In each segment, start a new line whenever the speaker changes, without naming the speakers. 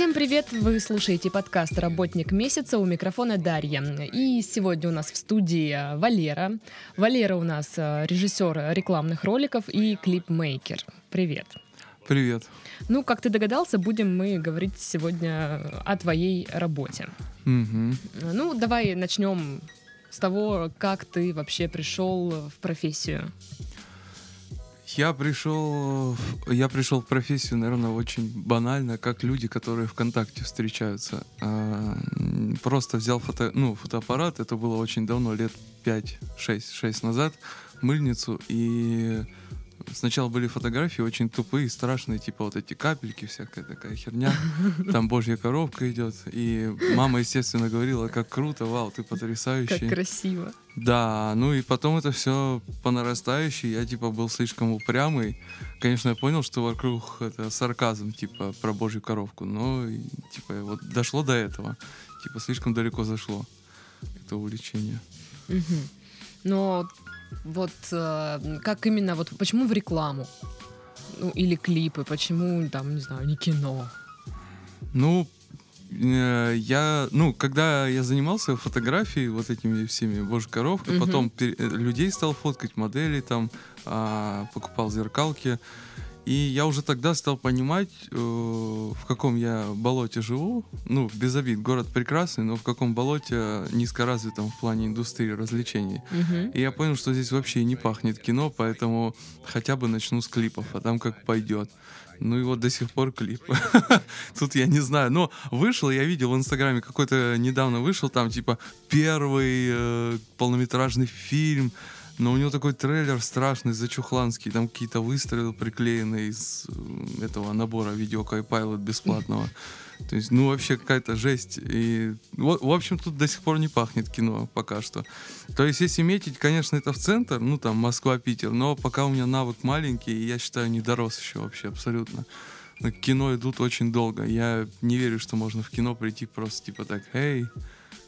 Всем привет! Вы слушаете подкаст «Работник месяца» у микрофона Дарья. И сегодня у нас в студии э, Валера. Валера у нас э, режиссер рекламных роликов и клипмейкер. Привет!
Привет.
Ну, как ты догадался, будем мы говорить сегодня о твоей работе.
Угу.
Ну, давай начнем с того, как ты вообще пришел в профессию.
Я пришел, я пришел в профессию, наверное, очень банально, как люди, которые ВКонтакте встречаются. А, просто взял фото, ну, фотоаппарат, это было очень давно, лет 5-6 назад, мыльницу, и Сначала были фотографии очень тупые, страшные, типа вот эти капельки, всякая такая херня. Там божья коробка идет. И мама, естественно, говорила, как круто, вау, ты потрясающий.
Как красиво.
Да, ну и потом это все по нарастающей. Я типа был слишком упрямый. Конечно, я понял, что вокруг это сарказм, типа, про божью коровку. Но типа вот дошло до этого. Типа слишком далеко зашло это увлечение.
Угу. Но вот э, как именно, вот почему в рекламу? Ну, или клипы, почему там, не знаю, не кино?
Ну, э, я, ну, когда я занимался фотографией, вот этими всеми божьей коровкой, угу. потом э, людей стал фоткать, модели там, а, покупал зеркалки, и я уже тогда стал понимать, э, в каком я болоте живу. Ну, без обид, город прекрасный, но в каком болоте низкоразвитом в плане индустрии развлечений.
Угу.
И я понял, что здесь вообще не пахнет кино, поэтому хотя бы начну с клипов, а там как пойдет. Ну и вот до сих пор клип. Тут я не знаю. Но вышел, я видел в Инстаграме какой-то недавно вышел, там типа первый э, полнометражный фильм но у него такой трейлер страшный, зачухланский, там какие-то выстрелы приклеены из э, этого набора видео Pilot бесплатного. То есть, ну, вообще какая-то жесть. И, в, общем, тут до сих пор не пахнет кино пока что. То есть, если метить, конечно, это в центр, ну, там, Москва-Питер, но пока у меня навык маленький, и я считаю, не дорос еще вообще абсолютно. На кино идут очень долго. Я не верю, что можно в кино прийти просто типа так, эй,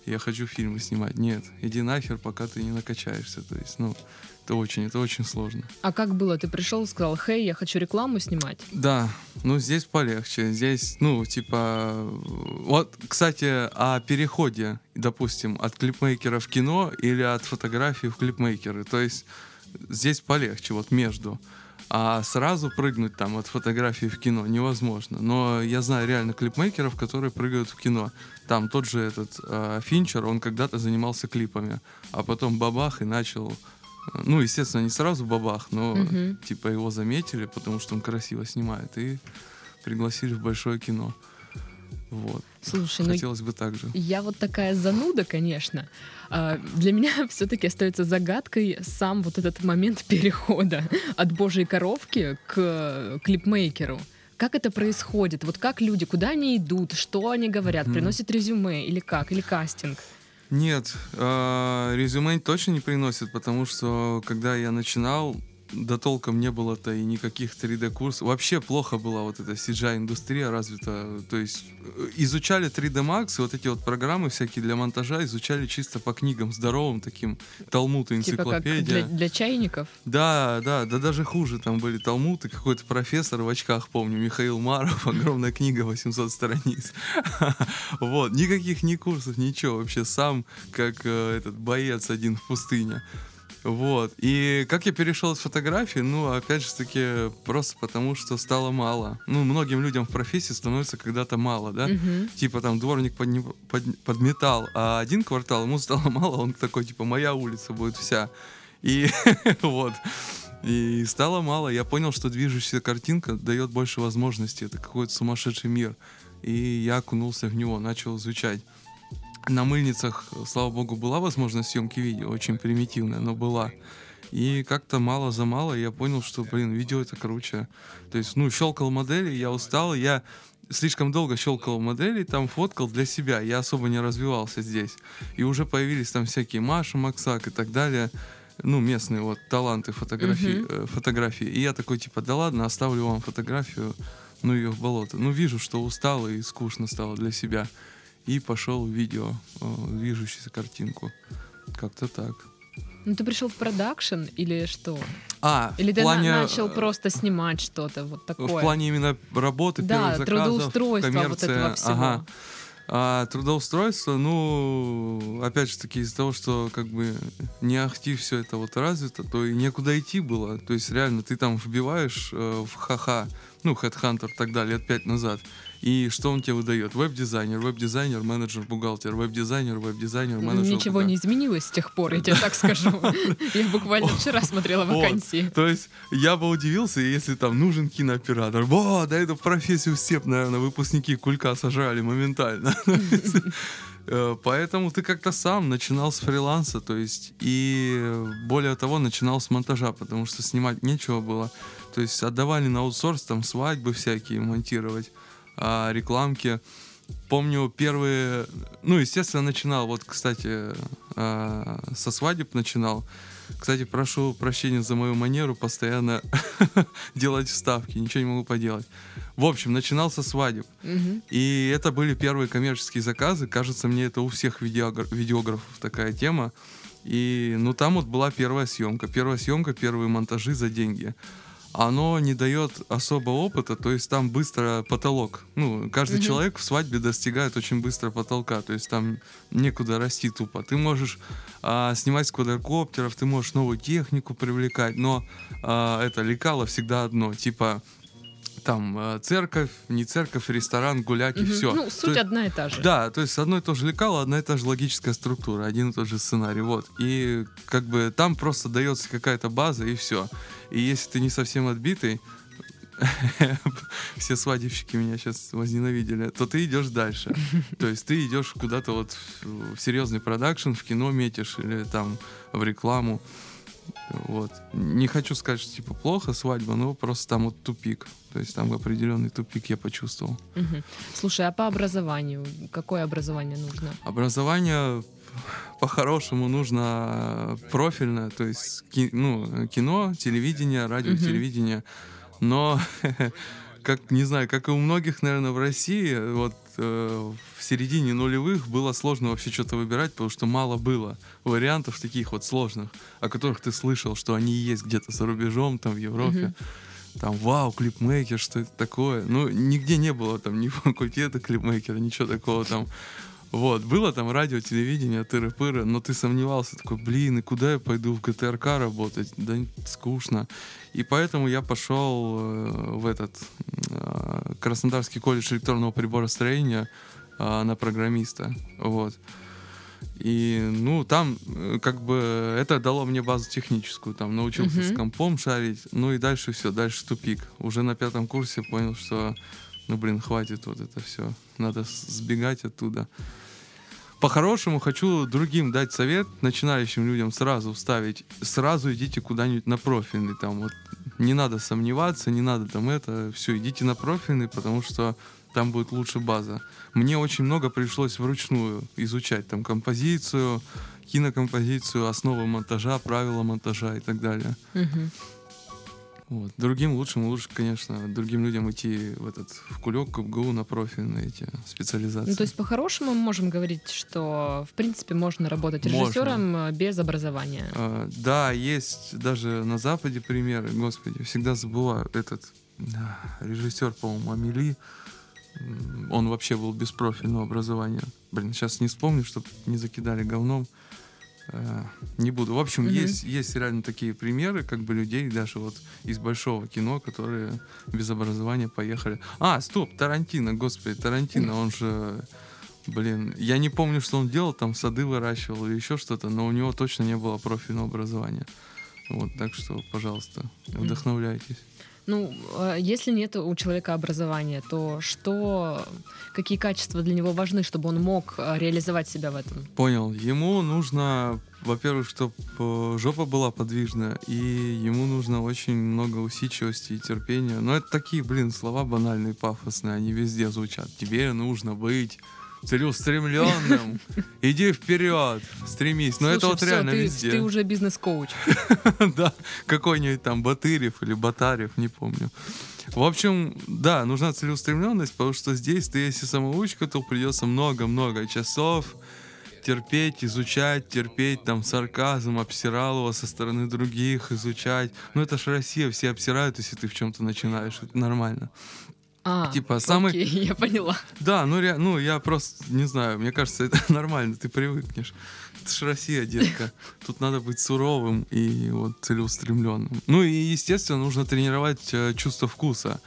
я хочу фильмы снимать. Нет, иди нахер, пока ты не накачаешься. То есть, ну, это очень, это очень сложно.
А как было? Ты пришел и сказал, хей, я хочу рекламу снимать?
Да, ну здесь полегче. Здесь, ну, типа... Вот, кстати, о переходе, допустим, от клипмейкера в кино или от фотографии в клипмейкеры. То есть здесь полегче, вот между. А сразу прыгнуть там от фотографии в кино невозможно. Но я знаю реально клипмейкеров, которые прыгают в кино. Там тот же этот э, Финчер, он когда-то занимался клипами, а потом бабах и начал э, ну, естественно, не сразу бабах, но
Мгм.
типа его заметили, потому что он красиво снимает, и пригласили в большое кино. Вот.
Слушай, ну
Хотелось бы так же.
Я вот такая зануда, конечно. А, Для меня все-таки остается загадкой сам вот этот момент перехода от божьей коровки к клипмейкеру. Как это происходит? Вот как люди, куда они идут, что они говорят, приносят резюме или как, или кастинг?
Нет, э, резюме точно не приносит, потому что когда я начинал, да толком не было-то и никаких 3D-курсов. Вообще плохо была вот эта CGI-индустрия развита. То есть э, изучали 3D Max, и вот эти вот программы всякие для монтажа изучали чисто по книгам здоровым, таким Талмуд и
Типа как
энциклопедия.
для, для чайников?
Да, да, да даже хуже. Там были Талмуд и какой-то профессор в очках, помню, Михаил Маров, огромная книга, 800 страниц. Вот, никаких ни курсов, ничего. Вообще сам, как э, этот боец один в пустыне. Вот. И как я перешел с фотографии, ну, опять же таки, просто потому, что стало мало. Ну, многим людям в профессии становится когда-то мало, да?
Мгм.
Типа там дворник подне- под- подметал, а один квартал ему стало мало, он такой, типа, моя улица будет вся. И вот. И стало мало. Я понял, что движущаяся картинка дает больше возможностей. Это какой-то сумасшедший мир. И я окунулся в него, начал изучать. На мыльницах, слава богу, была возможность съемки видео, очень примитивная, но была. И как-то мало за мало я понял, что, блин, видео это круче. То есть, ну, щелкал модели, я устал, я слишком долго щелкал модели, там фоткал для себя, я особо не развивался здесь. И уже появились там всякие Маша, Максак и так далее, ну, местные вот таланты фотографии, э, фотографии. И я такой, типа, да ладно, оставлю вам фотографию, ну, ее в болото. Ну, вижу, что устал и скучно стало для себя. И пошел в видео, э, движущуюся картинку. Как-то так.
Ну ты пришел в продакшн или что?
А,
Или ты
плане,
начал
э,
просто снимать что-то вот такое?
В плане именно работы,
да,
первых заказов,
трудоустройства вот
коммерция.
этого всего.
Ага. А трудоустройство, ну, опять же таки, из-за того, что как бы не ахти все это вот развито, то и некуда идти было. То есть реально ты там вбиваешь э, в ха-ха, ну, Headhunter и так далее, лет пять назад, и что он тебе выдает? Веб-дизайнер, веб-дизайнер, менеджер, бухгалтер, веб-дизайнер, веб-дизайнер, менеджер.
Ничего
бухгалтер.
не изменилось с тех пор, я тебе так скажу. Я буквально вчера смотрела вакансии.
То есть я бы удивился, если там нужен кинооператор. Во, да эту профессию все, наверное, выпускники Кулька сажали моментально. Э, Поэтому ты как-то сам начинал с фриланса, то есть, и более того, начинал с монтажа, потому что снимать нечего было. То есть отдавали на аутсорс, там свадьбы всякие монтировать, а рекламки. Помню первые, ну, естественно, начинал, вот, кстати, э, со свадеб начинал. Кстати, прошу прощения за мою манеру постоянно делать вставки, ничего не могу поделать. В общем, начинал со свадеб.
Мгм.
И это были первые коммерческие заказы. Кажется, мне это у всех видеогр- видеографов такая тема. И, ну, там вот была первая съемка. Первая съемка, первые монтажи за деньги. Оно не дает особо опыта, то есть там быстро потолок. Ну, каждый
Мгм.
человек в свадьбе достигает очень быстро потолка, то есть там некуда расти тупо. Ты можешь а, снимать с квадрокоптеров, ты можешь новую технику привлекать, но а, это лекало всегда одно, типа там э, церковь, не церковь, ресторан, гулять и
Мгм.
все.
Ну, суть одна и та же.
Да, то есть одно и то же лекало, одна и та же логическая структура, один и тот же сценарий, вот. И как бы там просто дается какая-то база и все. И если ты не совсем отбитый, все свадебщики меня сейчас возненавидели, то ты идешь дальше. То есть ты идешь куда-то вот в серьезный продакшн, в кино метишь или там в рекламу. Вот. Не хочу сказать, что типа плохо свадьба, но просто там вот тупик. То есть там определенный тупик я почувствовал.
Мгм. Слушай, а по образованию? Какое образование нужно?
Образование по-хорошему нужно профильное, то есть ки- ну, кино, телевидение, радио,
Мгм.
телевидение. Но, как не знаю, как и у многих, наверное, в России, вот э, в середине нулевых было сложно вообще что-то выбирать, потому что мало было вариантов таких вот сложных, о которых ты слышал, что они есть где-то за рубежом, там в Европе.
Мгм.
Там, вау, клипмейкер, что это такое? Ну, нигде не было там ни факультета клипмейкера, ничего такого там. Вот, было там радио, телевидение, тыры-пыры, но ты сомневался, такой, блин, и куда я пойду в ГТРК работать? Да скучно. И поэтому я пошел э, в этот э, Краснодарский колледж электронного приборостроения э, на программиста. Вот. И, ну, там, как бы, это дало мне базу техническую, там, научился
Мгм.
с компом шарить, ну и дальше все, дальше тупик. Уже на пятом курсе понял, что, ну, блин, хватит вот это все, надо сбегать оттуда. По-хорошему хочу другим дать совет, начинающим людям сразу вставить, сразу идите куда-нибудь на профильный, там, вот, не надо сомневаться, не надо там это, все, идите на профильный, потому что там будет лучше база. Мне очень много пришлось вручную изучать там композицию, кинокомпозицию, основы монтажа, правила монтажа и так далее.
Мгм.
Вот. Другим лучшим лучше, конечно, другим людям идти в этот в кулек, в ГУ на профильные эти специализации.
Ну, то есть, по-хорошему, мы можем говорить, что, в принципе, можно работать
Можно.
режиссером э, без образования.
А, да, есть даже на Западе примеры, господи, всегда забываю этот режиссер, по-моему, Амели. Он вообще был без профильного образования. Блин, сейчас не вспомню, чтобы не закидали говном. Э, Не буду. В общем,
Мгм.
есть, есть реально такие примеры, как бы людей даже вот из большого кино, которые без образования поехали. А, стоп, Тарантино, господи, Тарантино, он же, блин, я не помню, что он делал, там сады выращивал или еще что-то, но у него точно не было профильного образования. Вот, так что, пожалуйста, вдохновляйтесь.
Ну, э, если нет у человека образования, то что, какие качества для него важны, чтобы он мог э, реализовать себя в этом?
Понял. Ему нужно, во-первых, чтобы жопа была подвижная, и ему нужно очень много усидчивости и терпения. Но это такие, блин, слова банальные, пафосные, они везде звучат. Тебе нужно быть целеустремленным. Иди вперед, стремись. Но это
Слушай,
вот
всё,
реально
ты,
везде.
ты уже бизнес-коуч.
да, какой-нибудь там Батырев или Батарев, не помню. В общем, да, нужна целеустремленность, потому что здесь ты, если самоучка, то придется много-много часов терпеть, изучать, терпеть там сарказм, обсирал его со стороны других, изучать. Ну это ж Россия, все обсирают, если ты в чем-то начинаешь, это нормально.
А,
Типа, самый-
окей, я поняла.
Да, ну, ре- ну я просто не знаю, мне кажется, это нормально, ты привыкнешь. Это ж Россия, детка. Тут надо быть суровым и вот целеустремленным. Ну и, естественно, нужно тренировать э, чувство вкуса.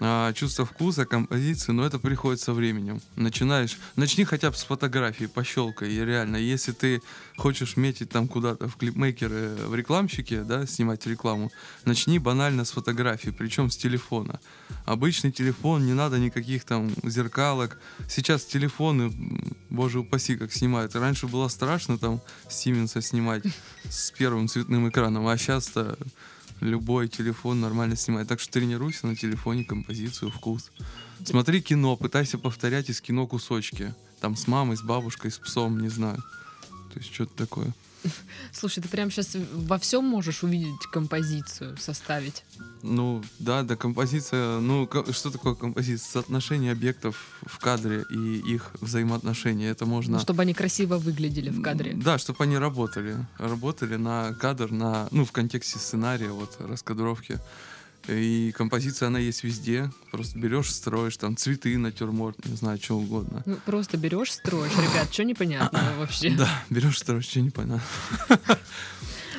А, чувство вкуса, композиции, но это приходит со временем. Начинаешь, начни хотя бы с фотографии, пощелкай, и реально, если ты хочешь метить там куда-то в клипмейкеры, в рекламщики, да, снимать рекламу, начни банально с фотографии, причем с телефона. Обычный телефон, не надо никаких там зеркалок. Сейчас телефоны, боже упаси, как снимают. Раньше было страшно там Сименса снимать с первым цветным экраном, а сейчас-то любой телефон нормально снимает. Так что тренируйся на телефоне композицию, вкус. Смотри кино, пытайся повторять из кино кусочки. Там с мамой, с бабушкой, с псом, не знаю. То есть что-то такое.
Слушай, ты прям сейчас во всем можешь увидеть композицию, составить.
Ну, да, да, композиция, ну, что такое композиция? Соотношение объектов в кадре и их взаимоотношения. Это можно...
Ну, чтобы они красиво выглядели в кадре.
Да, чтобы они работали. Работали на кадр, на, ну, в контексте сценария, вот, раскадровки. И композиция, она есть везде. Просто берешь, строишь, там, цветы, натюрморт, не знаю, что угодно.
Ну, просто берешь, строишь. Ребят, что непонятно вообще?
Да, берешь, строишь, что непонятно.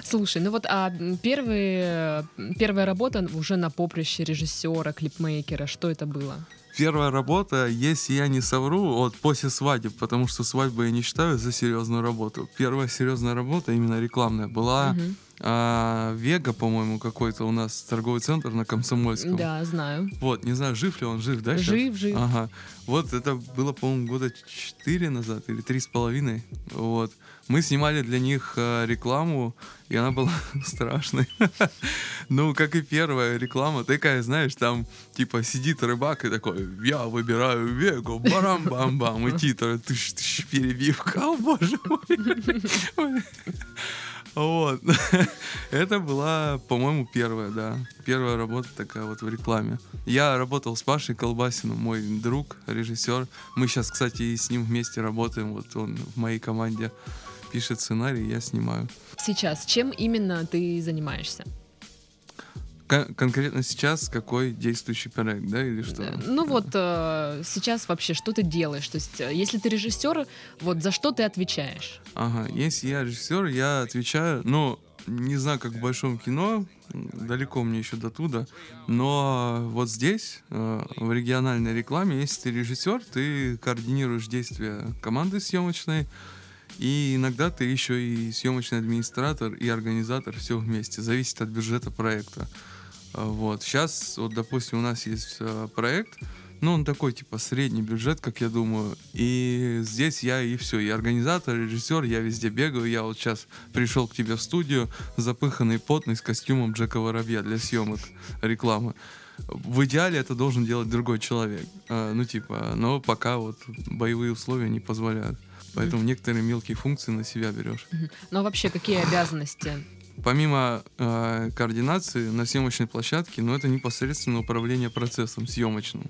Слушай, ну вот а первые, первая работа уже на поприще режиссера, клипмейкера, что это было?
Первая работа, если я не совру, вот после свадеб, потому что свадьбу я не считаю за серьезную работу. Первая серьезная работа, именно рекламная, была
Мгм.
А, Вега, по-моему, какой-то у нас торговый центр на Комсомольском.
Да, знаю.
Вот, не знаю, жив ли он, жив, да?
Жив, жив.
Ага. Вот это было, по-моему, года четыре назад или три с половиной. Вот. Мы снимали для них э, рекламу, и она была страшной. Ну, как и первая реклама, такая, знаешь, там, типа, сидит рыбак и такой, я выбираю вегу, барам-бам-бам, и титры, тыш-тыш, перебивка, о боже мой. Вот. Это была, по-моему, первая, да. Первая работа такая вот в рекламе. Я работал с Пашей Колбасиным, мой друг, режиссер. Мы сейчас, кстати, и с ним вместе работаем. Вот он в моей команде пишет сценарий, я снимаю.
Сейчас, чем именно ты занимаешься?
Кон- конкретно сейчас какой действующий проект, да, или что?
Э, Ну вот э, сейчас вообще что ты делаешь? То есть, э, если ты режиссер, вот за что ты отвечаешь?
Ага, если я режиссер, я отвечаю, ну, не знаю, как в большом кино, далеко мне еще до туда, но вот здесь, э, в региональной рекламе, если ты режиссер, ты координируешь действия команды съемочной, и иногда ты еще и съемочный администратор и организатор все вместе, зависит от бюджета проекта. Вот. Сейчас, вот, допустим, у нас есть э, проект, ну, он такой, типа, средний бюджет, как я думаю. И здесь я и все. Я организатор, режиссер, я везде бегаю. Я вот сейчас пришел к тебе в студию, запыханный, потный, с костюмом Джека Воробья для съемок рекламы. В идеале это должен делать другой человек. А, Ну, типа, но пока вот боевые условия не позволяют. Поэтому некоторые мелкие функции на себя берешь.
Мгм. Ну а вообще какие обязанности?
Помимо э, координации на съемочной площадке, ну, это непосредственно управление процессом съемочным.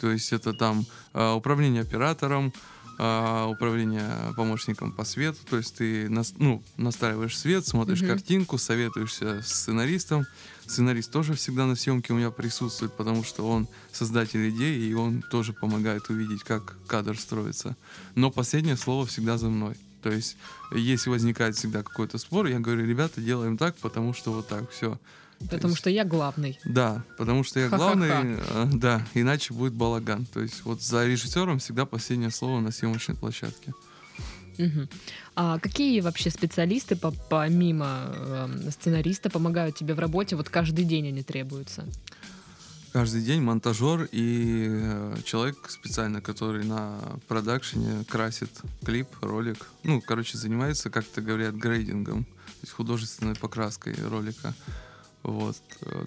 То есть это там э, управление оператором, э, управление помощником по свету. То есть ты нас- ну, настраиваешь свет, смотришь
Мгм.
картинку, советуешься с сценаристом. Сценарист тоже всегда на съемке у меня присутствует, потому что он создатель идеи, и он тоже помогает увидеть, как кадр строится. Но последнее слово всегда за мной. То есть, если возникает всегда какой-то спор, я говорю, ребята, делаем так, потому что вот так, все.
Потому что я главный.
Да, потому что я
Ха-ха-ха.
главный, э, да, иначе будет балаган. То есть вот за режиссером всегда последнее слово на съемочной площадке.
Мгм. А какие вообще специалисты по- помимо э, сценариста помогают тебе в работе? Вот каждый день они требуются.
Каждый день монтажер и э, человек специально, который на продакшене красит клип, ролик. Ну, короче, занимается, как то говорят, грейдингом, то есть художественной покраской ролика. Вот.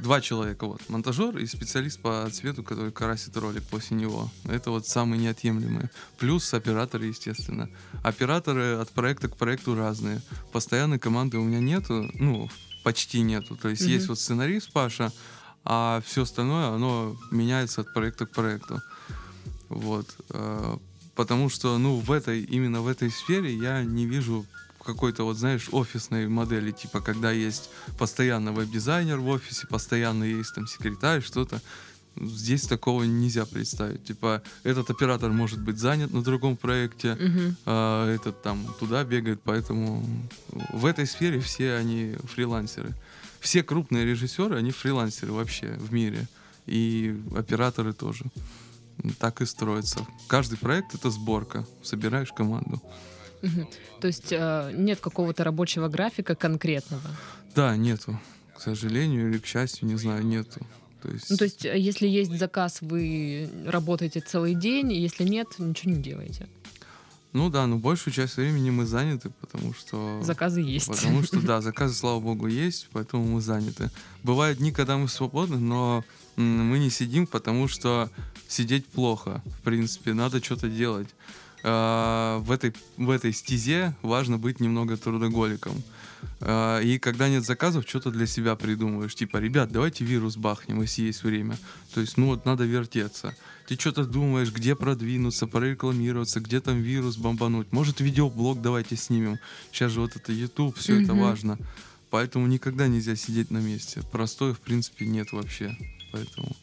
Два человека, вот. Монтажер и специалист по цвету, который красит ролик после него. Это вот самые неотъемлемые. Плюс операторы, естественно. Операторы от проекта к проекту разные. Постоянной команды у меня нету, ну, почти нету. То есть
Мгм.
есть вот сценарист Паша, а все остальное, оно меняется от проекта к проекту. Вот. э, Потому что, ну, в этой, именно в этой сфере я не вижу какой-то, вот, знаешь, офисной модели, типа, когда есть постоянно веб-дизайнер в офисе, постоянно есть там секретарь, что-то. Здесь такого нельзя представить. Типа, этот оператор может быть занят на другом проекте,
Мгм.
а этот там туда бегает, поэтому в этой сфере все они фрилансеры. Все крупные режиссеры, они фрилансеры вообще в мире. И операторы тоже. Так и строится. Каждый проект — это сборка. Собираешь команду.
То есть э, нет какого-то рабочего графика конкретного.
Да, нету. К сожалению или к счастью, не знаю, нету. То есть,
Ну, то есть, э, если есть заказ, вы работаете целый день, если нет, ничего не делаете.
Ну да, но большую часть времени мы заняты, потому что...
Заказы есть.
Потому что, да, заказы, слава богу, есть, поэтому мы заняты. Бывают дни, когда мы свободны, но мы не сидим, потому что сидеть плохо. В принципе, надо что-то делать. А, В этой, в этой стезе важно быть немного трудоголиком. А, И когда нет заказов, что-то для себя придумываешь. Типа, ребят, давайте вирус бахнем, если есть время. То есть, ну вот надо вертеться. Ты что-то думаешь, где продвинуться, прорекламироваться, где там вирус бомбануть. Может, видеоблог давайте снимем. Сейчас же вот это YouTube, все это
Мгм.
важно. Поэтому никогда нельзя сидеть на месте. Простоя, в принципе, нет вообще. Поэтому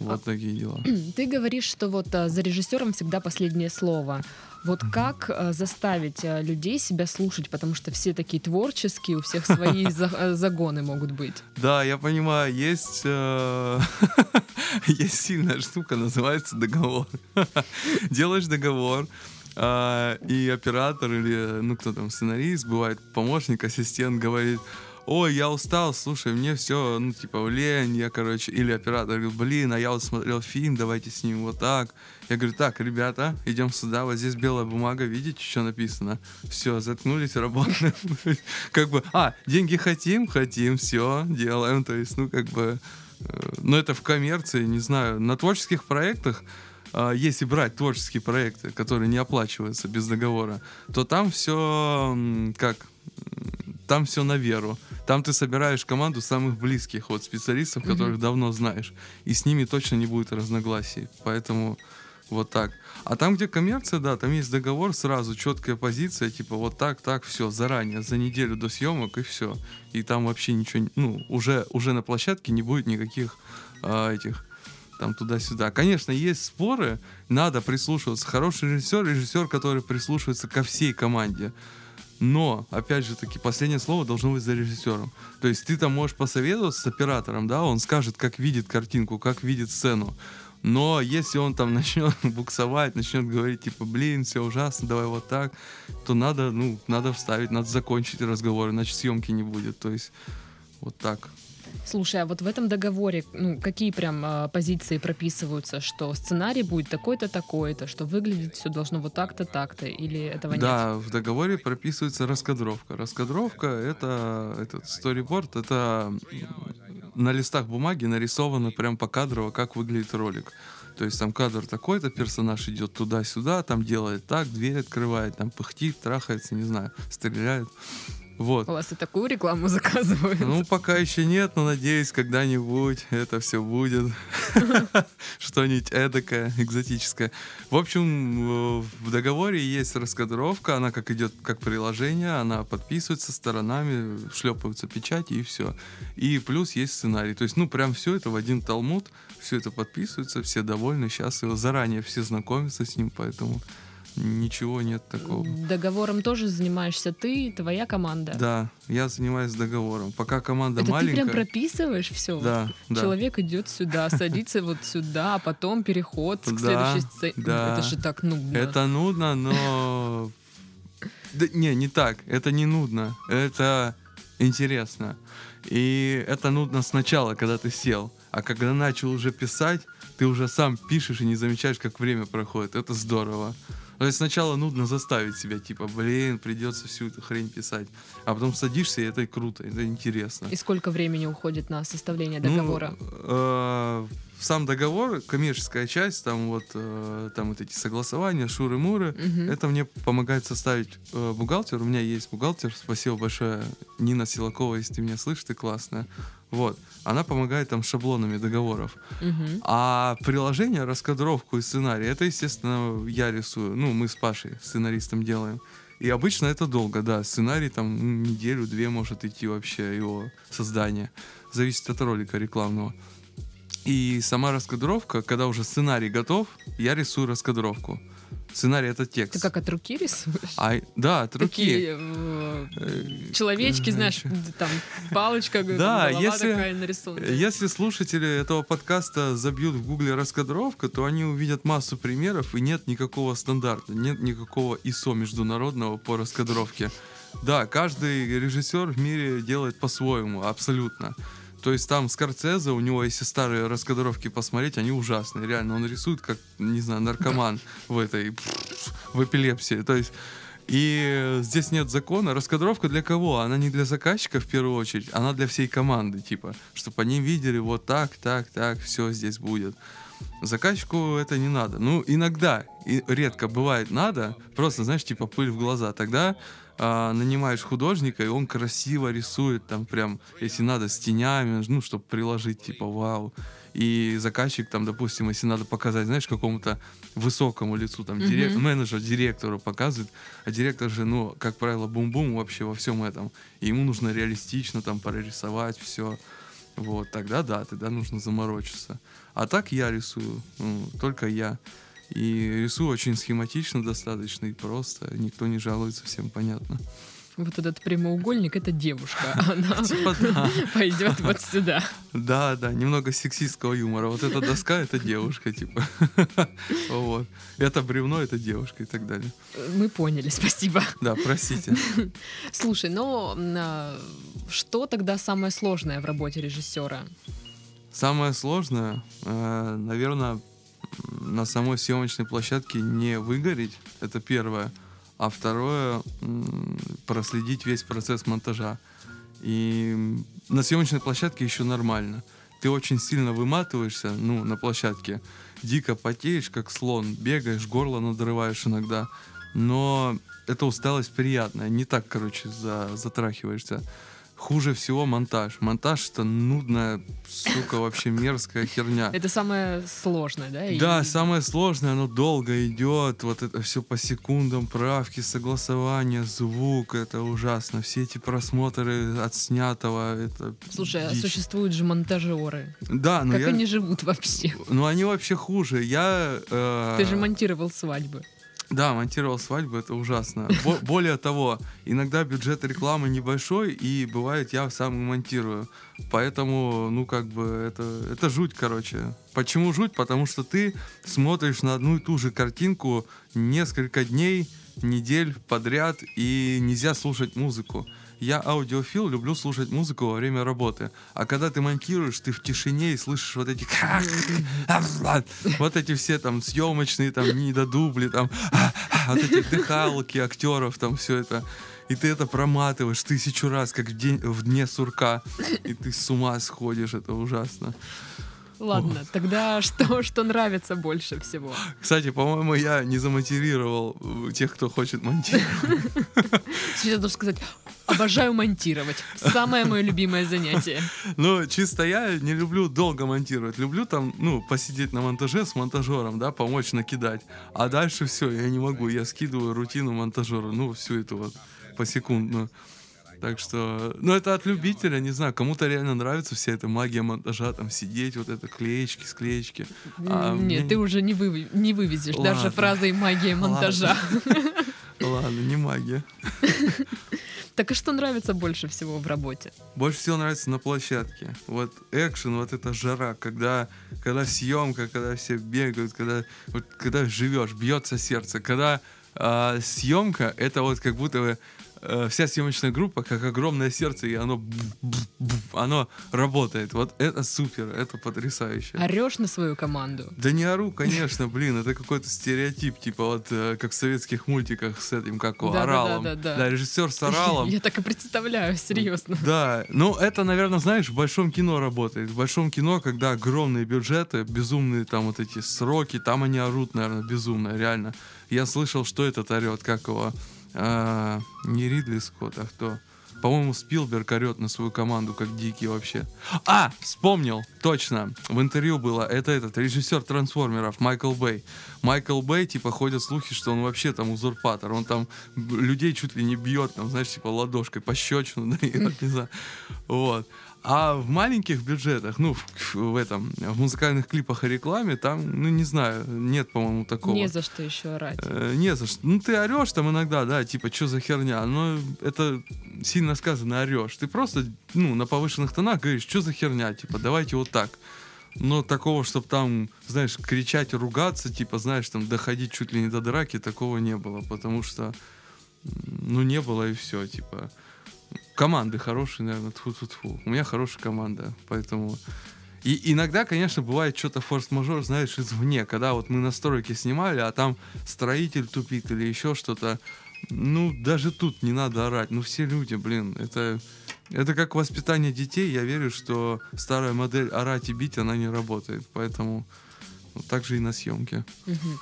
вот такие дела.
Ты говоришь, что вот э, за режиссером всегда последнее слово. Вот как э, заставить э, людей себя слушать, потому что все такие творческие, у всех свои за- загоны могут быть.
Да, я понимаю, есть, есть сильная штука, называется договор. Делаешь договор, а, и оператор или, ну, кто там, сценарист, бывает помощник, ассистент говорит, ой, я устал, слушай, мне все, ну, типа, лень, я, короче, или оператор говорит, блин, а я вот смотрел фильм, давайте снимем вот так. Я говорю, так, ребята, идем сюда, вот здесь белая бумага, видите, что написано? Все, заткнулись, работаем. Как бы, а, деньги хотим, хотим, все, делаем, то есть, ну, как бы, э, но это в коммерции, не знаю, на творческих проектах, а, если брать творческие проекты, которые не оплачиваются без договора, то там все как там все на веру. Там ты собираешь команду самых близких вот специалистов, которых давно знаешь, и с ними точно не будет разногласий. Поэтому вот так. А там, где коммерция, да, там есть договор, сразу четкая позиция, типа вот так, так, все, заранее, за неделю до съемок и все. И там вообще ничего, ну, уже, уже на площадке не будет никаких а, этих там туда-сюда. Конечно, есть споры, надо прислушиваться. Хороший режиссер, режиссер, который прислушивается ко всей команде. Но, опять же таки, последнее слово должно быть за режиссером. То есть ты там можешь посоветоваться с оператором, да, он скажет, как видит картинку, как видит сцену. Но если он там начнет буксовать, начнет говорить, типа, блин, все ужасно, давай вот так, то надо, ну, надо вставить, надо закончить разговор, иначе съемки не будет. То есть вот так.
Слушай, а вот в этом договоре, ну, какие прям а, позиции прописываются, что сценарий будет такой-то, такой-то, что выглядеть все должно вот так-то, так-то, или этого нет?
Да, в договоре прописывается раскадровка. Раскадровка это этот сториборд, это на листах бумаги нарисовано прям покадрово, как выглядит ролик. То есть там кадр такой-то, персонаж идет туда-сюда, там делает так, дверь открывает, там пыхтит, трахается, не знаю, стреляет. Вот.
У вас и такую рекламу заказывают?
Ну, пока еще нет, но надеюсь, когда-нибудь это все будет. Что-нибудь эдакое, экзотическое. В общем, в договоре есть раскадровка, она как идет как приложение, она подписывается сторонами, шлепаются печати и все. И плюс есть сценарий. То есть, ну, прям все это в один талмуд, все это подписывается, все довольны, счастливы. Заранее все знакомятся с ним, поэтому ничего нет такого.
Договором тоже занимаешься ты, твоя команда?
Да, я занимаюсь договором. Пока команда
Это
маленькая.
ты прям прописываешь все?
Да, да.
Человек идет сюда, садится вот сюда, а потом переход к
Да,
следующей сцене.
да.
Это же так нудно.
Это нудно, но... Да, не, не так. Это не нудно. Это интересно. И это нудно сначала, когда ты сел. А когда начал уже писать, ты уже сам пишешь и не замечаешь, как время проходит. Это здорово. То есть сначала нудно заставить себя, типа, блин, придется всю эту хрень писать. А потом садишься, и это круто, это интересно.
И сколько времени уходит на составление
Ну,
договора?
э, сам договор, коммерческая часть, там вот, э, там вот эти согласования, шуры-муры,
Мгм.
это мне помогает составить э, бухгалтер. У меня есть бухгалтер, спасибо большое, Нина Силакова, если ты меня слышишь, ты классная. Вот, она помогает там шаблонами договоров.
Мгм.
А приложение, раскадровку и сценарий, это, естественно, я рисую. Ну, мы с Пашей, сценаристом делаем. И обычно это долго, да. Сценарий там неделю-две может идти вообще его создание. Зависит от ролика рекламного. И сама раскадровка, когда уже сценарий готов, я рисую раскадровку. Сценарий это текст.
Ты как от руки рисуешь?
А, да, от руки.
Такие э,
Э,
человечки, знаешь, там палочка,
Да,
голова
если-
такая нарисована.
Если слушатели этого подкаста забьют в гугле раскадровка, то они увидят массу примеров, и нет никакого стандарта, нет никакого ИСО международного по раскадровке. Да, каждый режиссер в мире делает по-своему, абсолютно. То есть там Скорцезе, у него, если старые раскадровки посмотреть, они ужасные. Реально, он рисует как, не знаю, наркоман в этой, в эпилепсии. То есть и здесь нет закона. Раскадровка для кого? Она не для заказчика в первую очередь, она для всей команды, типа, чтобы они видели вот так, так, так, все здесь будет. Заказчику это не надо. Ну, иногда, и редко бывает надо, просто, знаешь, типа пыль в глаза. Тогда а, нанимаешь художника, и он красиво рисует, там прям, если надо, с тенями, ну, чтобы приложить, типа, вау. И заказчик, там, допустим, если надо показать, знаешь, какому-то высокому лицу, там, дирек-
Мгм.
менеджер директору показывает, а директор же, ну, как правило, бум-бум вообще во всем этом. И ему нужно реалистично там прорисовать все. Вот, тогда да, тогда нужно заморочиться. А так я рисую, ну, только я. И рисую очень схематично достаточно и просто. Никто не жалуется, всем понятно.
Вот этот прямоугольник это девушка, она
Типа
пойдет вот сюда.
Да, да, немного сексистского юмора. Вот эта доска — это девушка, типа. Вот. Это бревно — это девушка и так далее.
Мы поняли, спасибо.
Да, простите.
Слушай, но м, а, что тогда самое сложное в работе режиссера?
Самое сложное, наверное, на самой съемочной площадке не выгореть. Это первое. А второе, проследить весь процесс монтажа. И на съемочной площадке еще нормально. Ты очень сильно выматываешься, ну, на площадке. Дико потеешь, как слон, бегаешь, горло надрываешь иногда. Но эта усталость приятная. Не так, короче, за, затрахиваешься. Хуже всего монтаж. Монтаж это нудная, сука, вообще мерзкая херня.
Это самое сложное, да? И-
Да, самое сложное, оно долго идет, вот это все по секундам, правки, согласования, звук, это ужасно. Все эти просмотры отснятого, это
Слушай, а
дичь.
существуют же монтажеры.
Да, но
как
я...
они живут вообще?
Ну, они вообще хуже. Я... э,
Ты же монтировал свадьбы.
Да, монтировал свадьбу, это ужасно. Бо- более того, иногда бюджет рекламы небольшой, и бывает, я сам монтирую. Поэтому, ну, как бы, это, это жуть, короче. Почему жуть? Потому что ты смотришь на одну и ту же картинку несколько дней, недель подряд, и нельзя слушать музыку. Я аудиофил, люблю слушать музыку во время работы. А когда ты монтируешь, ты в тишине и слышишь вот эти... Вот эти все там съемочные, там, недодубли, там, вот эти дыхалки актеров, там все это. И ты это проматываешь тысячу раз, как в, день, в дне сурка. И ты с ума сходишь, это ужасно.
Ладно, тогда что, что нравится больше всего?
Кстати, по-моему, я не заматерировал э, тех, кто хочет монтировать.
Сейчас должен сказать, обожаю монтировать. Самое мое любимое занятие.
Ну, чисто я не люблю долго монтировать. Люблю там, ну, посидеть на монтаже с монтажером, да, помочь накидать. А дальше все, я не могу. Я скидываю рутину монтажера, ну, всю эту вот посекундную. Так что, ну, это от любителя, не знаю, кому-то реально нравится вся эта магия монтажа, там, сидеть, вот это, клеечки, склеечки. А
Нет,
мне-
ты уже не, вы, не вывезешь даже
Ладно.
фразой магия монтажа.
Ладно, не магия.
Так а что нравится больше всего в работе?
Больше всего нравится на площадке. Вот экшен, вот эта жара, когда, когда съемка, когда все бегают, когда, вот, когда живешь, бьется сердце. Когда а, съемка, это вот как будто бы э, вся съемочная группа как огромное сердце, и оно, оно работает. Вот это супер, это потрясающе.
Орешь на свою команду?
Да не ору, конечно, блин, это какой-то стереотип, типа вот э, как в советских мультиках с этим, как его,
Да, да,
оралом.
да, да, да.
Да, режиссер с оралом.
Я так и представляю, серьезно.
Да, ну это, наверное, знаешь, в большом кино работает. В большом кино, когда огромные бюджеты, безумные там вот эти сроки, там они орут, наверное, безумно, реально. Я слышал, что этот орет, как его, а, не Ридли Скотт, а кто? По-моему, Спилберг орет на свою команду, как дикий вообще. А, вспомнил, точно. В интервью было, это этот, режиссер трансформеров, Майкл Бэй. Майкл Бэй, типа, ходят слухи, что он вообще там узурпатор. Он там людей чуть ли не бьет, там, знаешь, типа, ладошкой пощечину, да, я не знаю. Вот. А в маленьких бюджетах, ну, в, в этом, в музыкальных клипах и рекламе, там, ну, не знаю, нет, по-моему, такого.
Не за что еще орать.
Э, не за что. Ну, ты орешь там иногда, да, типа, что за херня. Но это сильно сказано орешь. Ты просто, ну, на повышенных тонах говоришь, что за херня, типа, давайте вот так. Но такого, чтобы там, знаешь, кричать ругаться, типа, знаешь, там, доходить чуть ли не до драки, такого не было. Потому что, ну, не было и все, типа. Команды хорошие, наверное, тфу тфу тфу У меня хорошая команда, поэтому... И иногда, конечно, бывает что-то форс-мажор, знаешь, извне, когда вот мы настройки снимали, а там строитель тупит или еще что-то. Ну, даже тут не надо орать. Ну, все люди, блин, это... Это как воспитание детей. Я верю, что старая модель орать и бить, она не работает. Поэтому вот так же и на съемке.
Мгм.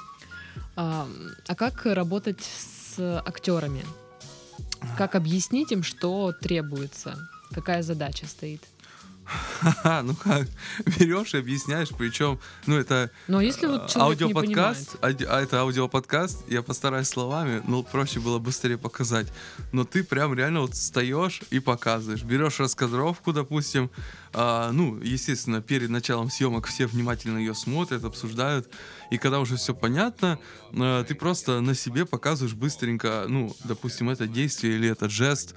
А, а как работать с актерами? Как объяснить им, что требуется? Какая задача стоит?
Ха-ха, ну как, берешь и объясняешь, причем, ну это
Но если вот не
аудиоподкаст, ауди- а это аудиоподкаст, я постараюсь словами, ну проще было быстрее показать. Но ты прям реально вот встаешь и показываешь. Берешь раскадровку, допустим, а, ну, естественно, перед началом съемок все внимательно ее смотрят, обсуждают. И когда уже все понятно, а, ты просто на себе показываешь быстренько, ну, допустим, это действие или этот жест.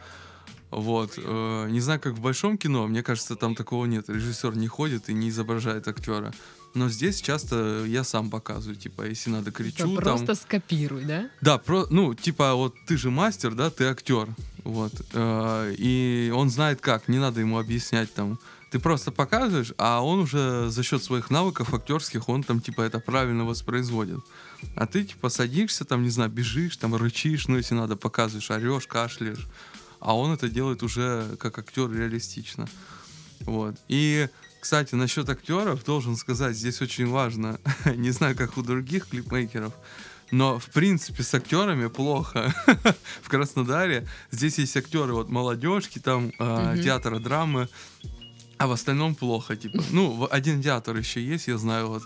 Вот. э, Не знаю, как в большом кино, мне кажется, там такого нет. Режиссер не ходит и не изображает актера. Но здесь часто я сам показываю, типа, если надо,
Это
кричу
просто
там.
скопируй, да?
Да, про, ну, типа, вот ты же мастер, да, ты актер. Вот. э, И он знает как, не надо ему объяснять там. Ты просто показываешь, а он уже за счет своих навыков актерских, он там, типа, это правильно воспроизводит. А ты, типа, садишься, там, не знаю, бежишь, там, рычишь, ну, если надо, показываешь, орешь, кашляешь. А он это делает уже как актер реалистично. Вот. И, кстати, насчет актеров должен сказать, здесь очень важно, не знаю, как у других клипмейкеров, но, в принципе, с актерами плохо. в Краснодаре здесь есть актеры, вот, молодежки, там, э, театра драмы, а в остальном плохо, типа. Ну, один театр еще есть, я знаю, вот.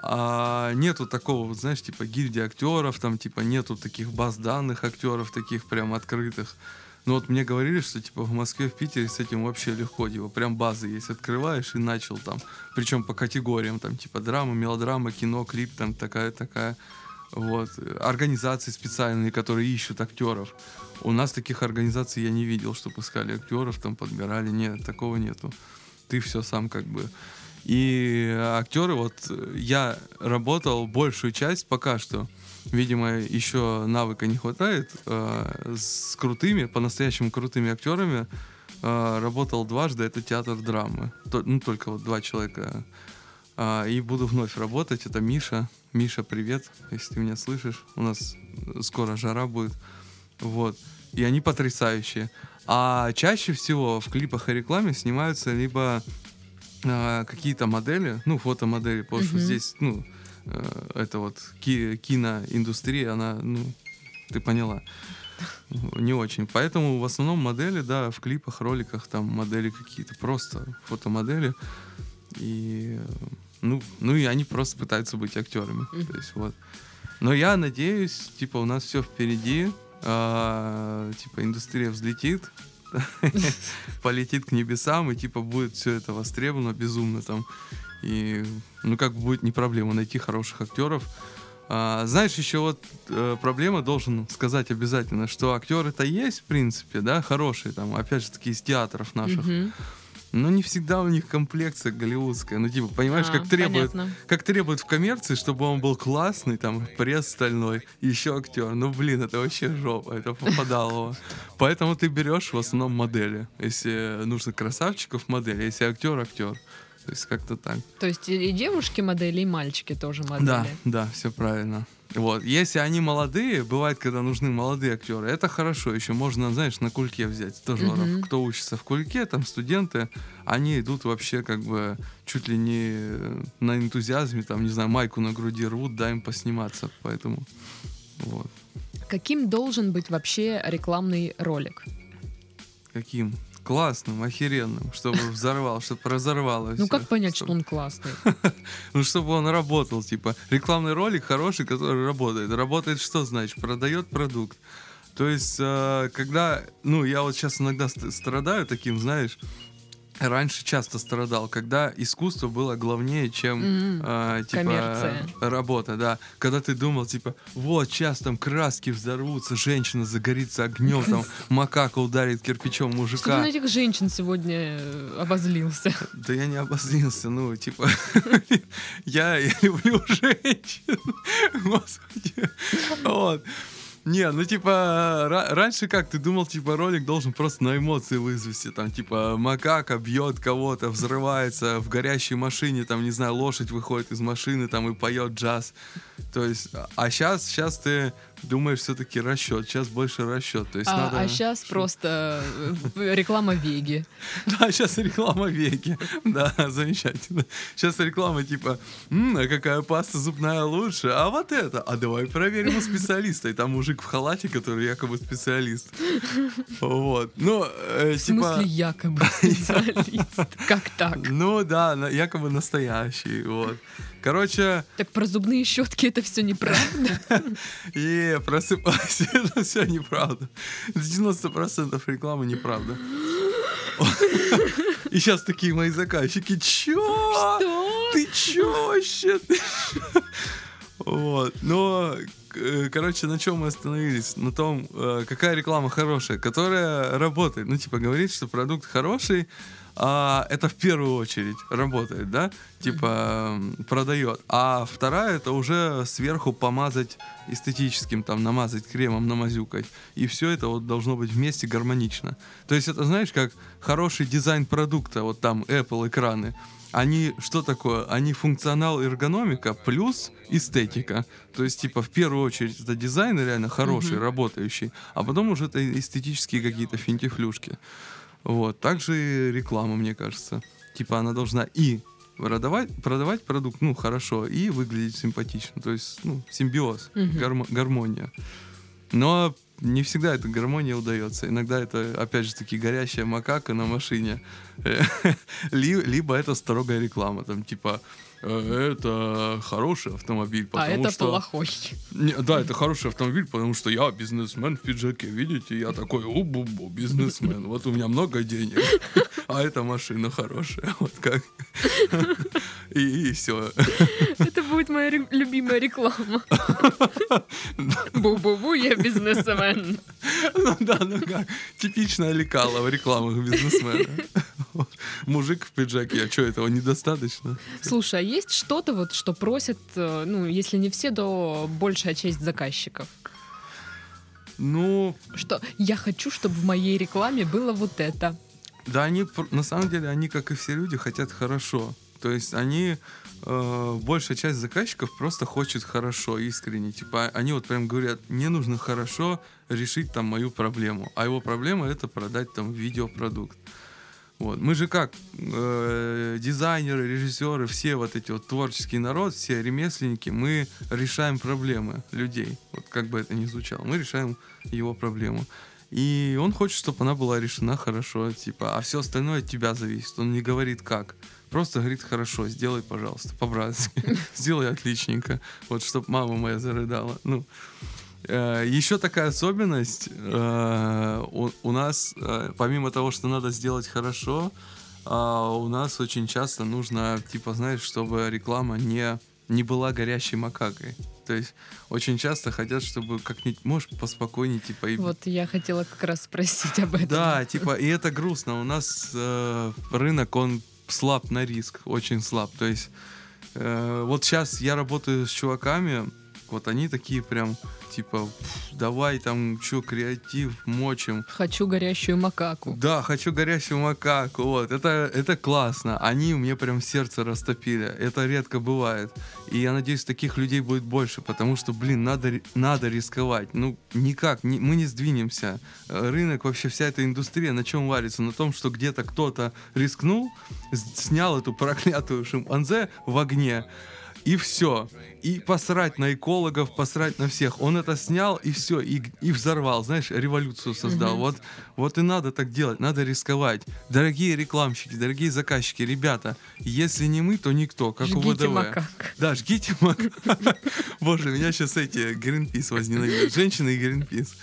А нету такого, вот, знаешь, типа гильдии актеров, там, типа, нету таких баз данных актеров, таких прям открытых. Ну вот мне говорили, что типа в Москве, в Питере с этим вообще легко, типа прям базы есть, открываешь и начал там. Причем по категориям, там типа драма, мелодрама, кино, клип, там такая-такая. Вот. Организации специальные, которые ищут актеров. У нас таких организаций я не видел, чтобы искали актеров, там подбирали. Нет, такого нету. Ты все сам как бы. И актеры, вот э, я работал большую часть пока что, видимо, еще навыка не хватает, э, с крутыми, по-настоящему крутыми актерами э, работал дважды, это театр драмы. То- ну, только вот два человека. А, и буду вновь работать, это Миша. Миша, привет, если ты меня слышишь. У нас э, скоро жара будет. Вот. И они потрясающие. А чаще всего в клипах и рекламе снимаются либо а, какие-то модели, ну, фотомодели, потому что
Мгм.
здесь, ну, э, это вот ки- киноиндустрия, она, ну, ты поняла, не очень. Поэтому в основном модели, да, в клипах, роликах, там модели какие-то, просто фотомодели. И, ну, ну и они просто пытаются быть актерами. То есть вот. Но я надеюсь, типа, у нас все впереди, а, типа, индустрия взлетит, полетит к небесам, и типа будет все это востребовано безумно там. И ну как бы будет не проблема найти хороших актеров. А, знаешь, еще вот э, проблема, должен сказать обязательно, что актеры-то есть, в принципе, да, хорошие, там, опять же таки, из театров наших. Но не всегда у них комплекция голливудская. Ну, типа, понимаешь,
А,
как требует,
понятно.
как требует в коммерции, чтобы он был классный, там, пресс стальной, еще актер. Ну, блин, это вообще жопа, это попадалово. Поэтому ты берешь в основном модели. Если нужно красавчиков, модели. Если актер, актер. То есть как-то так.
То есть и девушки модели, и мальчики тоже модели.
Да, да, все правильно. Вот. Если они молодые, бывает, когда нужны молодые актеры, это хорошо. Еще можно, знаешь, на кульке взять. Тоже
Мгм.
кто учится в кульке, там студенты, они идут вообще как бы чуть ли не на энтузиазме, там, не знаю, майку на груди рвут, дай им посниматься. Поэтому вот.
Каким должен быть вообще рекламный ролик?
Каким? Классным, охеренным, чтобы взорвал, чтобы разорвало
Ну как понять, что он классный?
Ну, чтобы он работал, типа, рекламный ролик хороший, который работает. Работает что значит? Продает продукт. То есть, э, когда, ну, я вот сейчас иногда ст- страдаю таким, знаешь, раньше часто страдал, когда искусство было главнее, чем
Мгм.
э, типа
Коммерция.
работа, да. Когда ты думал, типа, вот, сейчас там краски взорвутся, женщина загорится огнем, там макака ударит кирпичом
Что ты
мужика.
на этих женщин сегодня э, обозлился?
Да я не обозлился, ну, типа, я, я люблю женщин, господи, вот. Не, ну типа, ра- раньше как, ты думал, типа, ролик должен просто на эмоции вызвать, там, типа, макака бьет кого-то, взрывается в горящей машине, там, не знаю, лошадь выходит из машины, там, и поет джаз, то есть, а сейчас, сейчас ты думаешь все-таки расчет, сейчас больше расчет, то есть
А,
надо...
сейчас просто э, реклама Веги.
Да, сейчас реклама веки. Да, замечательно. Сейчас реклама типа, «М, а какая паста зубная лучше? А вот это. А давай проверим у специалиста. И там мужик в халате, который якобы специалист. Вот. Ну, э,
В смысле
типа...
якобы специалист? Как так?
Ну да, якобы настоящий. Вот. Короче,
Так про зубные щетки это все неправда.
и просыпайся, это все неправда. 90% рекламы неправда. И сейчас такие мои заказчики, чё?
Что?
Ты чё вообще? Ты чё?» Вот. Но, короче, на чем мы остановились? На том, э, какая реклама хорошая, которая работает. Ну, типа, говорит, что продукт хороший, а это в первую очередь работает, да? Типа, продает. А вторая это уже сверху помазать эстетическим, там, намазать кремом, намазюкать. И все это вот должно быть вместе гармонично. То есть это, знаешь, как хороший дизайн продукта, вот там Apple экраны, они что такое? Они функционал эргономика плюс эстетика. То есть, типа, в первую очередь это дизайн реально хороший,
Мгм.
работающий, а потом уже это эстетические какие-то финтифлюшки. Вот. Также и реклама, мне кажется. Типа, она должна и продавать, продавать продукт, ну, хорошо, и выглядеть симпатично. То есть, ну, симбиоз,
Мгм.
гармо- гармония. Но не всегда эта гармония удается. Иногда это, опять же таки, горящая макака на машине. Ли- Либо это строгая реклама. Там типа «Э, это хороший автомобиль,
А
потому
это
что...
плохой.
Не, да, это хороший автомобиль, потому что я бизнесмен в пиджаке, видите, я такой, у-бу-бу, бизнесмен, вот у меня много денег, а эта машина хорошая, вот как. И, все.
Это будет моя ре- любимая реклама. Бу-бу-бу, я бизнесмен.
Ну да, ну как, типичная лекала в рекламах бизнесмена. Мужик в пиджаке, а что, этого недостаточно?
Слушай, а есть что-то вот, что просят, э, ну, если не все, то большая часть заказчиков?
Ну,
Что я хочу, чтобы в моей рекламе было вот это.
Да, они на самом деле, они, как и все люди, хотят хорошо. То есть они, э, большая часть заказчиков просто хочет хорошо, искренне. Типа они вот прям говорят, мне нужно хорошо решить там мою проблему. А его проблема это продать там видеопродукт. Вот. Мы же как, э, дизайнеры, режиссеры, все вот эти вот творческий народ, все ремесленники, мы решаем проблемы людей. Вот как бы это ни звучало, мы решаем его проблему. И он хочет, чтобы она была решена хорошо, типа, а все остальное от тебя зависит. Он не говорит как. Просто говорит, хорошо, сделай, пожалуйста, по-братски. Сделай отличненько. Вот, чтобы мама моя зарыдала. Ну, еще такая особенность. э, у, нас, э, помимо того, что надо сделать хорошо, у нас очень часто нужно, типа, знаешь, чтобы реклама не не была горящей макакой. То есть очень часто хотят, чтобы как-нибудь, может, поспокойнее, типа... И...
Вот я хотела как раз спросить об этом.
Да, типа, и это грустно. У нас э, рынок, он слаб на риск, очень слаб. То есть э, вот сейчас я работаю с чуваками, вот они такие прям типа, давай там, что, креатив, мочим.
Хочу горящую макаку.
Да, хочу горящую макаку, вот, это, это классно. Они мне прям сердце растопили, это редко бывает. И я надеюсь, таких людей будет больше, потому что, блин, надо, надо рисковать. Ну, никак, не, мы не сдвинемся. Рынок, вообще вся эта индустрия на чем варится? На том, что где-то кто-то рискнул, снял эту проклятую шимпанзе в огне, и все. И посрать на экологов, посрать на всех. Он это снял и все, и, и взорвал, знаешь, революцию создал. Mm-hmm. Вот, вот и надо так делать, надо рисковать. Дорогие рекламщики, дорогие заказчики, ребята, если не мы, то никто, как
жгите
у ВДВ.
Макак.
Да, жгите макак. Боже, меня сейчас эти Гринпис возненавидят. Женщины и Гринпис.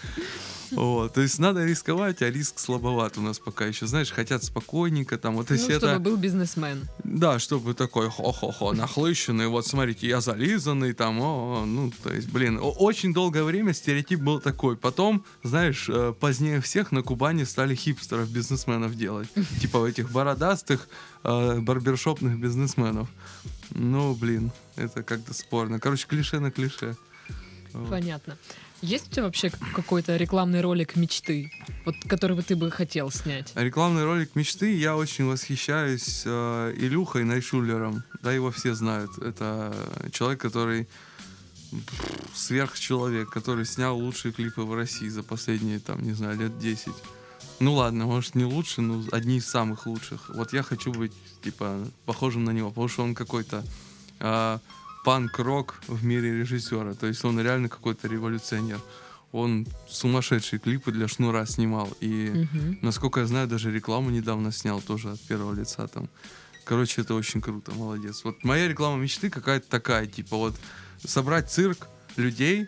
Вот, то есть надо рисковать, а риск слабоват у нас пока еще. Знаешь, хотят спокойненько там. Вот
ну,
если
чтобы
это...
был бизнесмен.
Да, чтобы такой хо-хо-хо, нахлыщенный, вот смотрите, я зализанный там, о, ну, то есть, блин, очень долгое время стереотип был такой. Потом, знаешь, э, позднее всех на Кубани стали хипстеров, бизнесменов делать. Типа этих бородастых, э, барбершопных бизнесменов. Ну, блин, это как-то спорно. Короче, клише на клише.
Понятно. Есть у тебя вообще какой-то рекламный ролик мечты, вот который бы ты бы хотел снять?
Рекламный ролик мечты я очень восхищаюсь э, Илюхой Найшулером. Да, его все знают. Это человек, который сверхчеловек, который снял лучшие клипы в России за последние, там, не знаю, лет 10. Ну ладно, может не лучше, но одни из самых лучших. Вот я хочу быть, типа, похожим на него, потому что он какой-то э, панк-рок в мире режиссера. То есть он реально какой-то революционер. Он сумасшедшие клипы для шнура снимал. И, угу. насколько я знаю, даже рекламу недавно снял тоже от первого лица там. Короче, это очень круто, молодец. Вот моя реклама мечты какая-то такая, типа вот собрать цирк людей,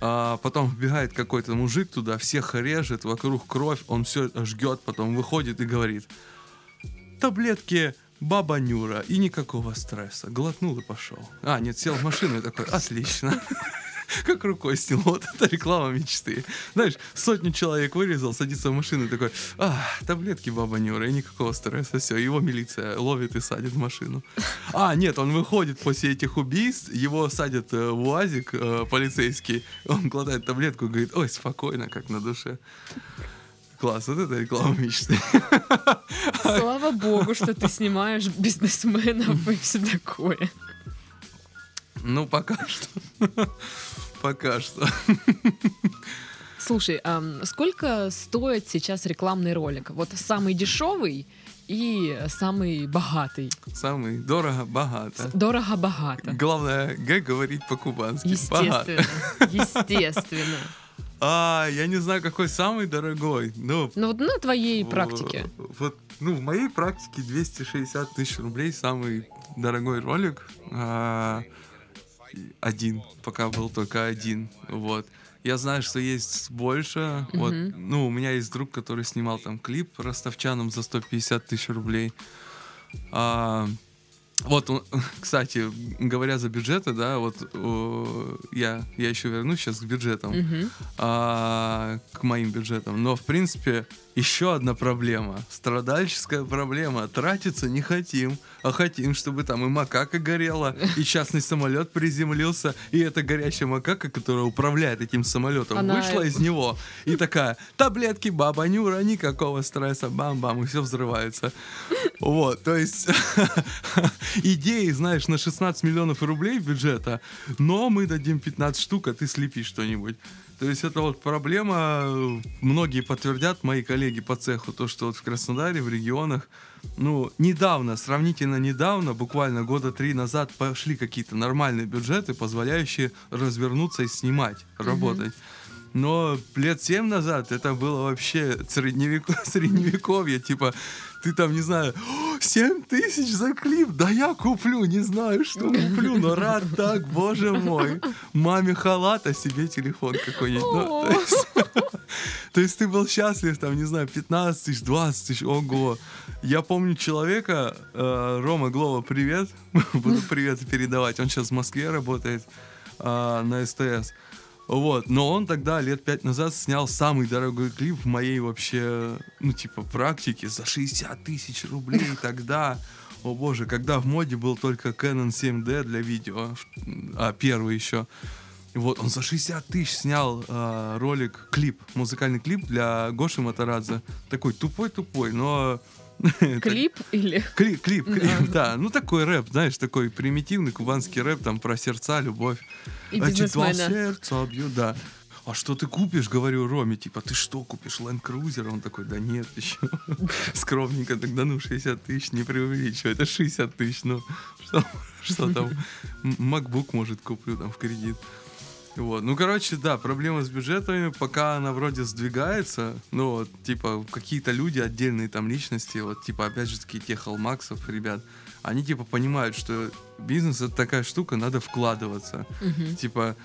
а потом вбегает какой-то мужик туда, всех режет, вокруг кровь, он все жгет, потом выходит и говорит, таблетки баба Нюра, и никакого стресса. Глотнул и пошел. А, нет, сел в машину и такой, отлично. Как рукой снял. Вот это реклама мечты. Знаешь, сотню человек вырезал, садится в машину и такой, а, таблетки баба Нюра, и никакого стресса. Все, его милиция ловит и садит в машину. А, нет, он выходит после этих убийств, его садят э, в УАЗик э, полицейский, он глотает таблетку и говорит, ой, спокойно, как на душе. Класс, вот это реклама мечты.
Слава богу, что ты снимаешь бизнесменов и все такое.
Ну, пока что. Пока что.
Слушай, а сколько стоит сейчас рекламный ролик? Вот самый дешевый и самый богатый.
Самый дорого-богато.
Дорого-богато.
Главное, Г говорить по-кубански.
Естественно. Естественно.
А, я не знаю, какой самый дорогой. Ну,
ну вот на твоей практике.
Вот, ну, в моей практике 260 тысяч рублей самый дорогой ролик. А, один, пока был только один. Вот. Я знаю, что есть больше. Mm-hmm. Вот, ну, у меня есть друг, который снимал там клип ростовчанам за 150 тысяч рублей. А, вот, кстати, говоря за бюджеты, да, вот о, я, я еще вернусь сейчас к бюджетам, угу. а, к моим бюджетам. Но, в принципе, еще одна проблема. Страдальческая проблема. Тратиться не хотим, а хотим, чтобы там и макака горела, и частный самолет приземлился, и эта горящая макака, которая управляет этим самолетом, Она... вышла из него и такая, таблетки, баба Нюра, никакого стресса, бам-бам, и все взрывается. Вот, то есть идеи, знаешь, на 16 миллионов рублей бюджета, но мы дадим 15 штук, а ты слепишь что-нибудь. То есть это вот проблема, многие подтвердят, мои коллеги по цеху, то, что вот в Краснодаре, в регионах, ну, недавно, сравнительно недавно, буквально года три назад, пошли какие-то нормальные бюджеты, позволяющие развернуться и снимать, работать. Mm-hmm. Но лет семь назад это было вообще средневек... средневековье. Типа, ты там, не знаю, 7 тысяч за клип, да я куплю, не знаю, что куплю, но рад так, боже мой. Маме халат, а себе телефон какой-нибудь. Ну, то, есть, То есть ты был счастлив, там, не знаю, 15 тысяч, 20 тысяч, ого. Я помню человека, э, Рома Глова, привет, буду привет передавать, он сейчас в Москве работает э, на СТС. Вот, но он тогда лет пять назад снял самый дорогой клип в моей вообще, ну, типа, практике за 60 тысяч рублей тогда. О боже, когда в моде был только Canon 7D для видео, а первый еще. Вот, он за 60 тысяч снял э, ролик, клип, музыкальный клип для Гоши Матарадзе. Такой тупой-тупой, но...
Клип или...
Клип, клип, клип, да. Ну, такой рэп, знаешь, такой примитивный кубанский рэп, там, про сердца, любовь.
И
Эти два сердца бьют, да. А что ты купишь, говорю Роме, типа, ты что купишь, Land Cruiser? Он такой, да нет, еще. Скромненько тогда, ну, 60 тысяч, не преувеличивай, это 60 тысяч, ну, что, что там, MacBook, может, куплю там в кредит. Вот. Ну, короче, да, проблема с бюджетами, пока она вроде сдвигается, вот, типа, какие-то люди, отдельные там личности, вот, типа, опять же, таки, тех Алмаксов, ребят, они, типа, понимают, что бизнес — это такая штука, надо вкладываться.
Мгм.
Типа,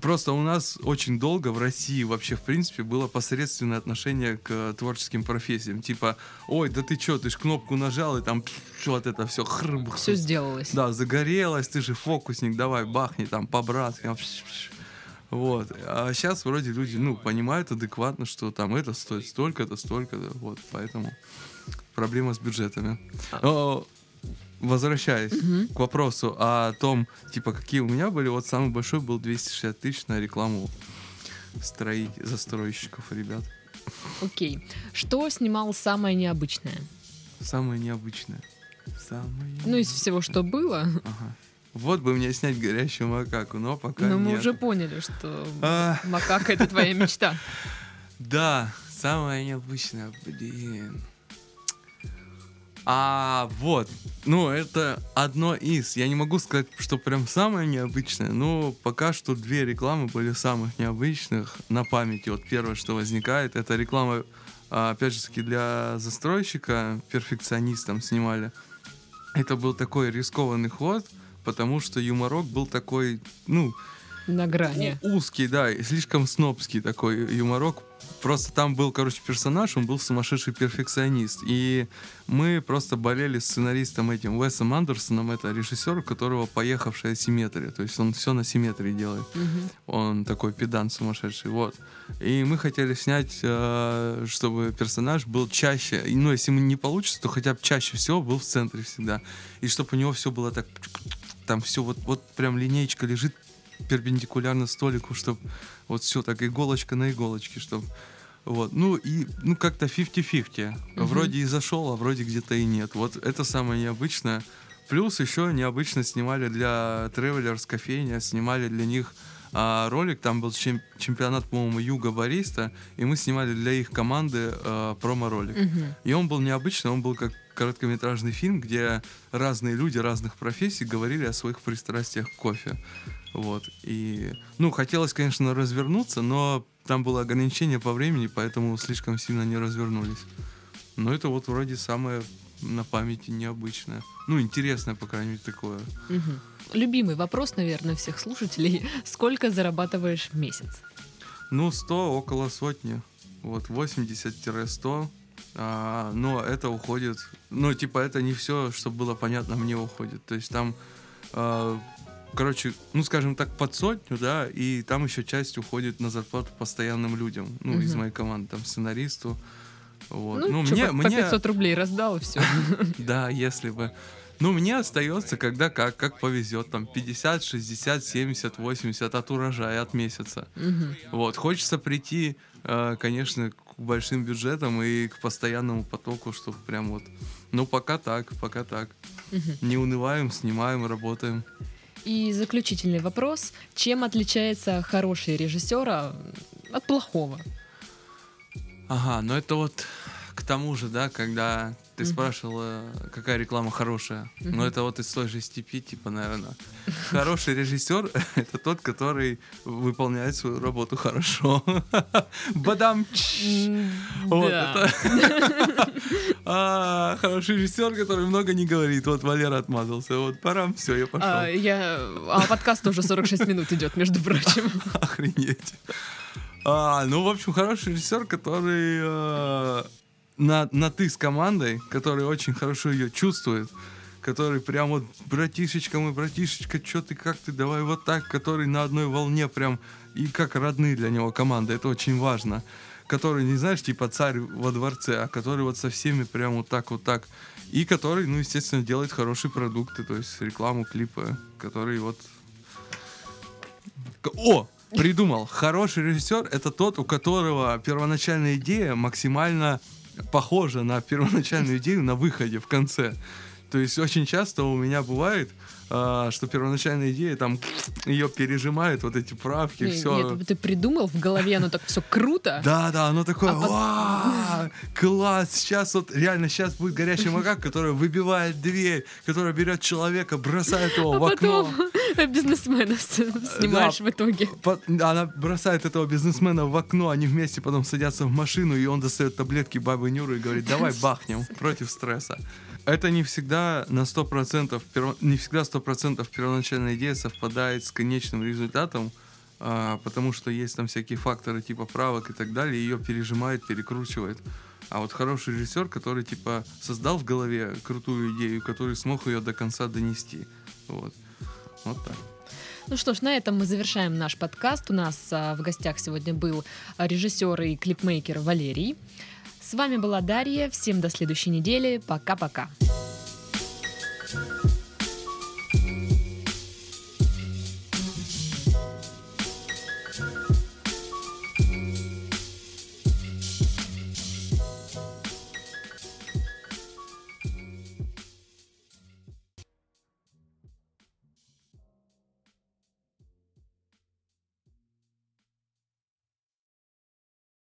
просто у нас очень долго в России вообще, в принципе, было посредственное отношение к творческим профессиям. Типа, ой, да ты чё, ты ж кнопку нажал, и там пш, вот это все хрб.
Все сделалось.
Да, загорелось, ты же фокусник, давай, бахни там по-братски. Вот. А сейчас вроде люди, ну, понимают адекватно, что там это стоит столько-то, столько-то. Вот, поэтому проблема с бюджетами. Но, возвращаясь
Мгм.
к вопросу о том, типа, какие у меня были, вот самый большой был 260 тысяч на рекламу строить, застройщиков, ребят.
Окей. Что снимал самое необычное?
Самое необычное. Самое
Ну, из всего, что было.
Ага. Вот бы мне снять горящую макаку, но пока
Но мы
нет.
уже поняли, что
А.
макака это твоя мечта.
Да, самое необычное, блин. А, вот. Ну, это одно из. Я не могу сказать, что прям самое необычное, но пока что две рекламы были самых необычных на памяти. Вот первое, что возникает, это реклама, а, опять же таки, для застройщика, перфекционистам снимали. Это был такой рискованный ход, потому что юморок был такой, ну,
На грани.
узкий, да, слишком снобский такой юморок. Просто там был, короче, персонаж, он был сумасшедший перфекционист. И мы просто болели сценаристом этим Уэсом Андерсоном, это режиссер, у которого поехавшая симметрия. То есть он все на симметрии делает.
Мгм.
Он такой педант сумасшедший, вот. И мы хотели снять, э, чтобы персонаж был чаще, ну, если не получится, то хотя бы чаще всего был в центре всегда. И чтобы у него все было так, там все вот, вот прям линейка лежит перпендикулярно столику, чтобы вот все так иголочка на иголочке, чтобы вот, ну и ну как-то 50-50.
Мгм.
Вроде и зашел, а вроде где-то и нет. Вот это самое необычное. Плюс еще необычно снимали для Travelers кофейня, снимали для них а, ролик, там был чем- чемпионат, по-моему, Юга Бариста, и мы снимали для их команды а, промо-ролик.
Мгм.
И он был необычный, он был как короткометражный фильм, где разные люди разных профессий говорили о своих пристрастиях к кофе. Вот. И, ну, хотелось, конечно, развернуться, но там было ограничение по времени, поэтому слишком сильно не развернулись. Но это вот вроде самое на памяти необычное. Ну, интересное, по крайней мере, такое.
Мгм. Любимый вопрос, наверное, всех слушателей. Сколько зарабатываешь в месяц?
Ну, 100, около сотни. Вот, 80-100. А, но это уходит... Ну, типа, это не все, что было понятно, мне уходит. То есть там, а, короче, ну, скажем так, под сотню, да, и там еще часть уходит на зарплату постоянным людям. Ну, из
Мгм.
моей команды, там, сценаристу. Вот.
Ну, чё,
мне,
по,
мне...
500 рублей раздал, и все.
Да, если бы. Ну, мне остается, когда как, как повезет, там 50, 60, 70, 80 от урожая, от месяца. Вот, хочется прийти, э, конечно, большим бюджетам и к постоянному потоку, чтобы прям вот... Ну, пока так, пока так. Не унываем, снимаем, работаем.
И заключительный вопрос. Чем отличается хороший режиссер а, от плохого?
Ага, но это вот к тому же, да, когда ты спрашивала, какая реклама хорошая. Но это вот из той же степи, типа, наверное. Хороший режиссер — это тот, который выполняет свою работу хорошо. Бадам! Вот это. А, Хороший режиссер, который много не говорит. Вот Валера отмазался. Вот пора, все, я
А,
пошел.
а подкаст уже 46 минут идет, между прочим.
Охренеть. А, ну, в общем, хороший режиссер, который э, на, на ты с командой, который очень хорошо ее чувствует, который прям вот братишечка мой, братишечка, что ты, как ты, давай вот так, который на одной волне прям и как родные для него команда, это очень важно. Который, не знаешь, типа царь во дворце, а который вот со всеми прям вот так вот так. И который, ну, естественно, делает хорошие продукты, то есть рекламу, клипы, который вот... О! Придумал. Хороший режиссер — это тот, у которого первоначальная идея максимально похожа на первоначальную идею на выходе в конце. То есть очень часто у меня бывает, а, что первоначальная идея там ее пережимает, вот эти правки,
Нет,
все.
Нет, ты придумал в голове, оно так все круто.
Да, да, оно такое,
А пот-
«Ва, класс, сейчас вот реально сейчас будет горячий макак, который выбивает дверь, который берет человека, бросает его
А
в окно.
потом бизнесмена с- снимаешь
Да.
в итоге.
По- Она бросает этого бизнесмена в окно, они вместе потом садятся в машину, и он достает таблетки бабы Нюры и говорит, давай бахнем против стресса. Это не всегда на 100%, перво- не всегда 100% первоначальная идея совпадает с конечным результатом, а, потому что есть там всякие факторы типа правок и так далее, ее пережимает, перекручивает. А вот хороший режиссер, который типа создал в голове крутую идею, который смог ее до конца донести. Вот. Вот так.
Ну что ж, на этом мы завершаем наш подкаст. У нас а, в гостях сегодня был режиссер и клипмейкер Валерий. С вами была Дарья. Всем до следующей недели. Пока-пока.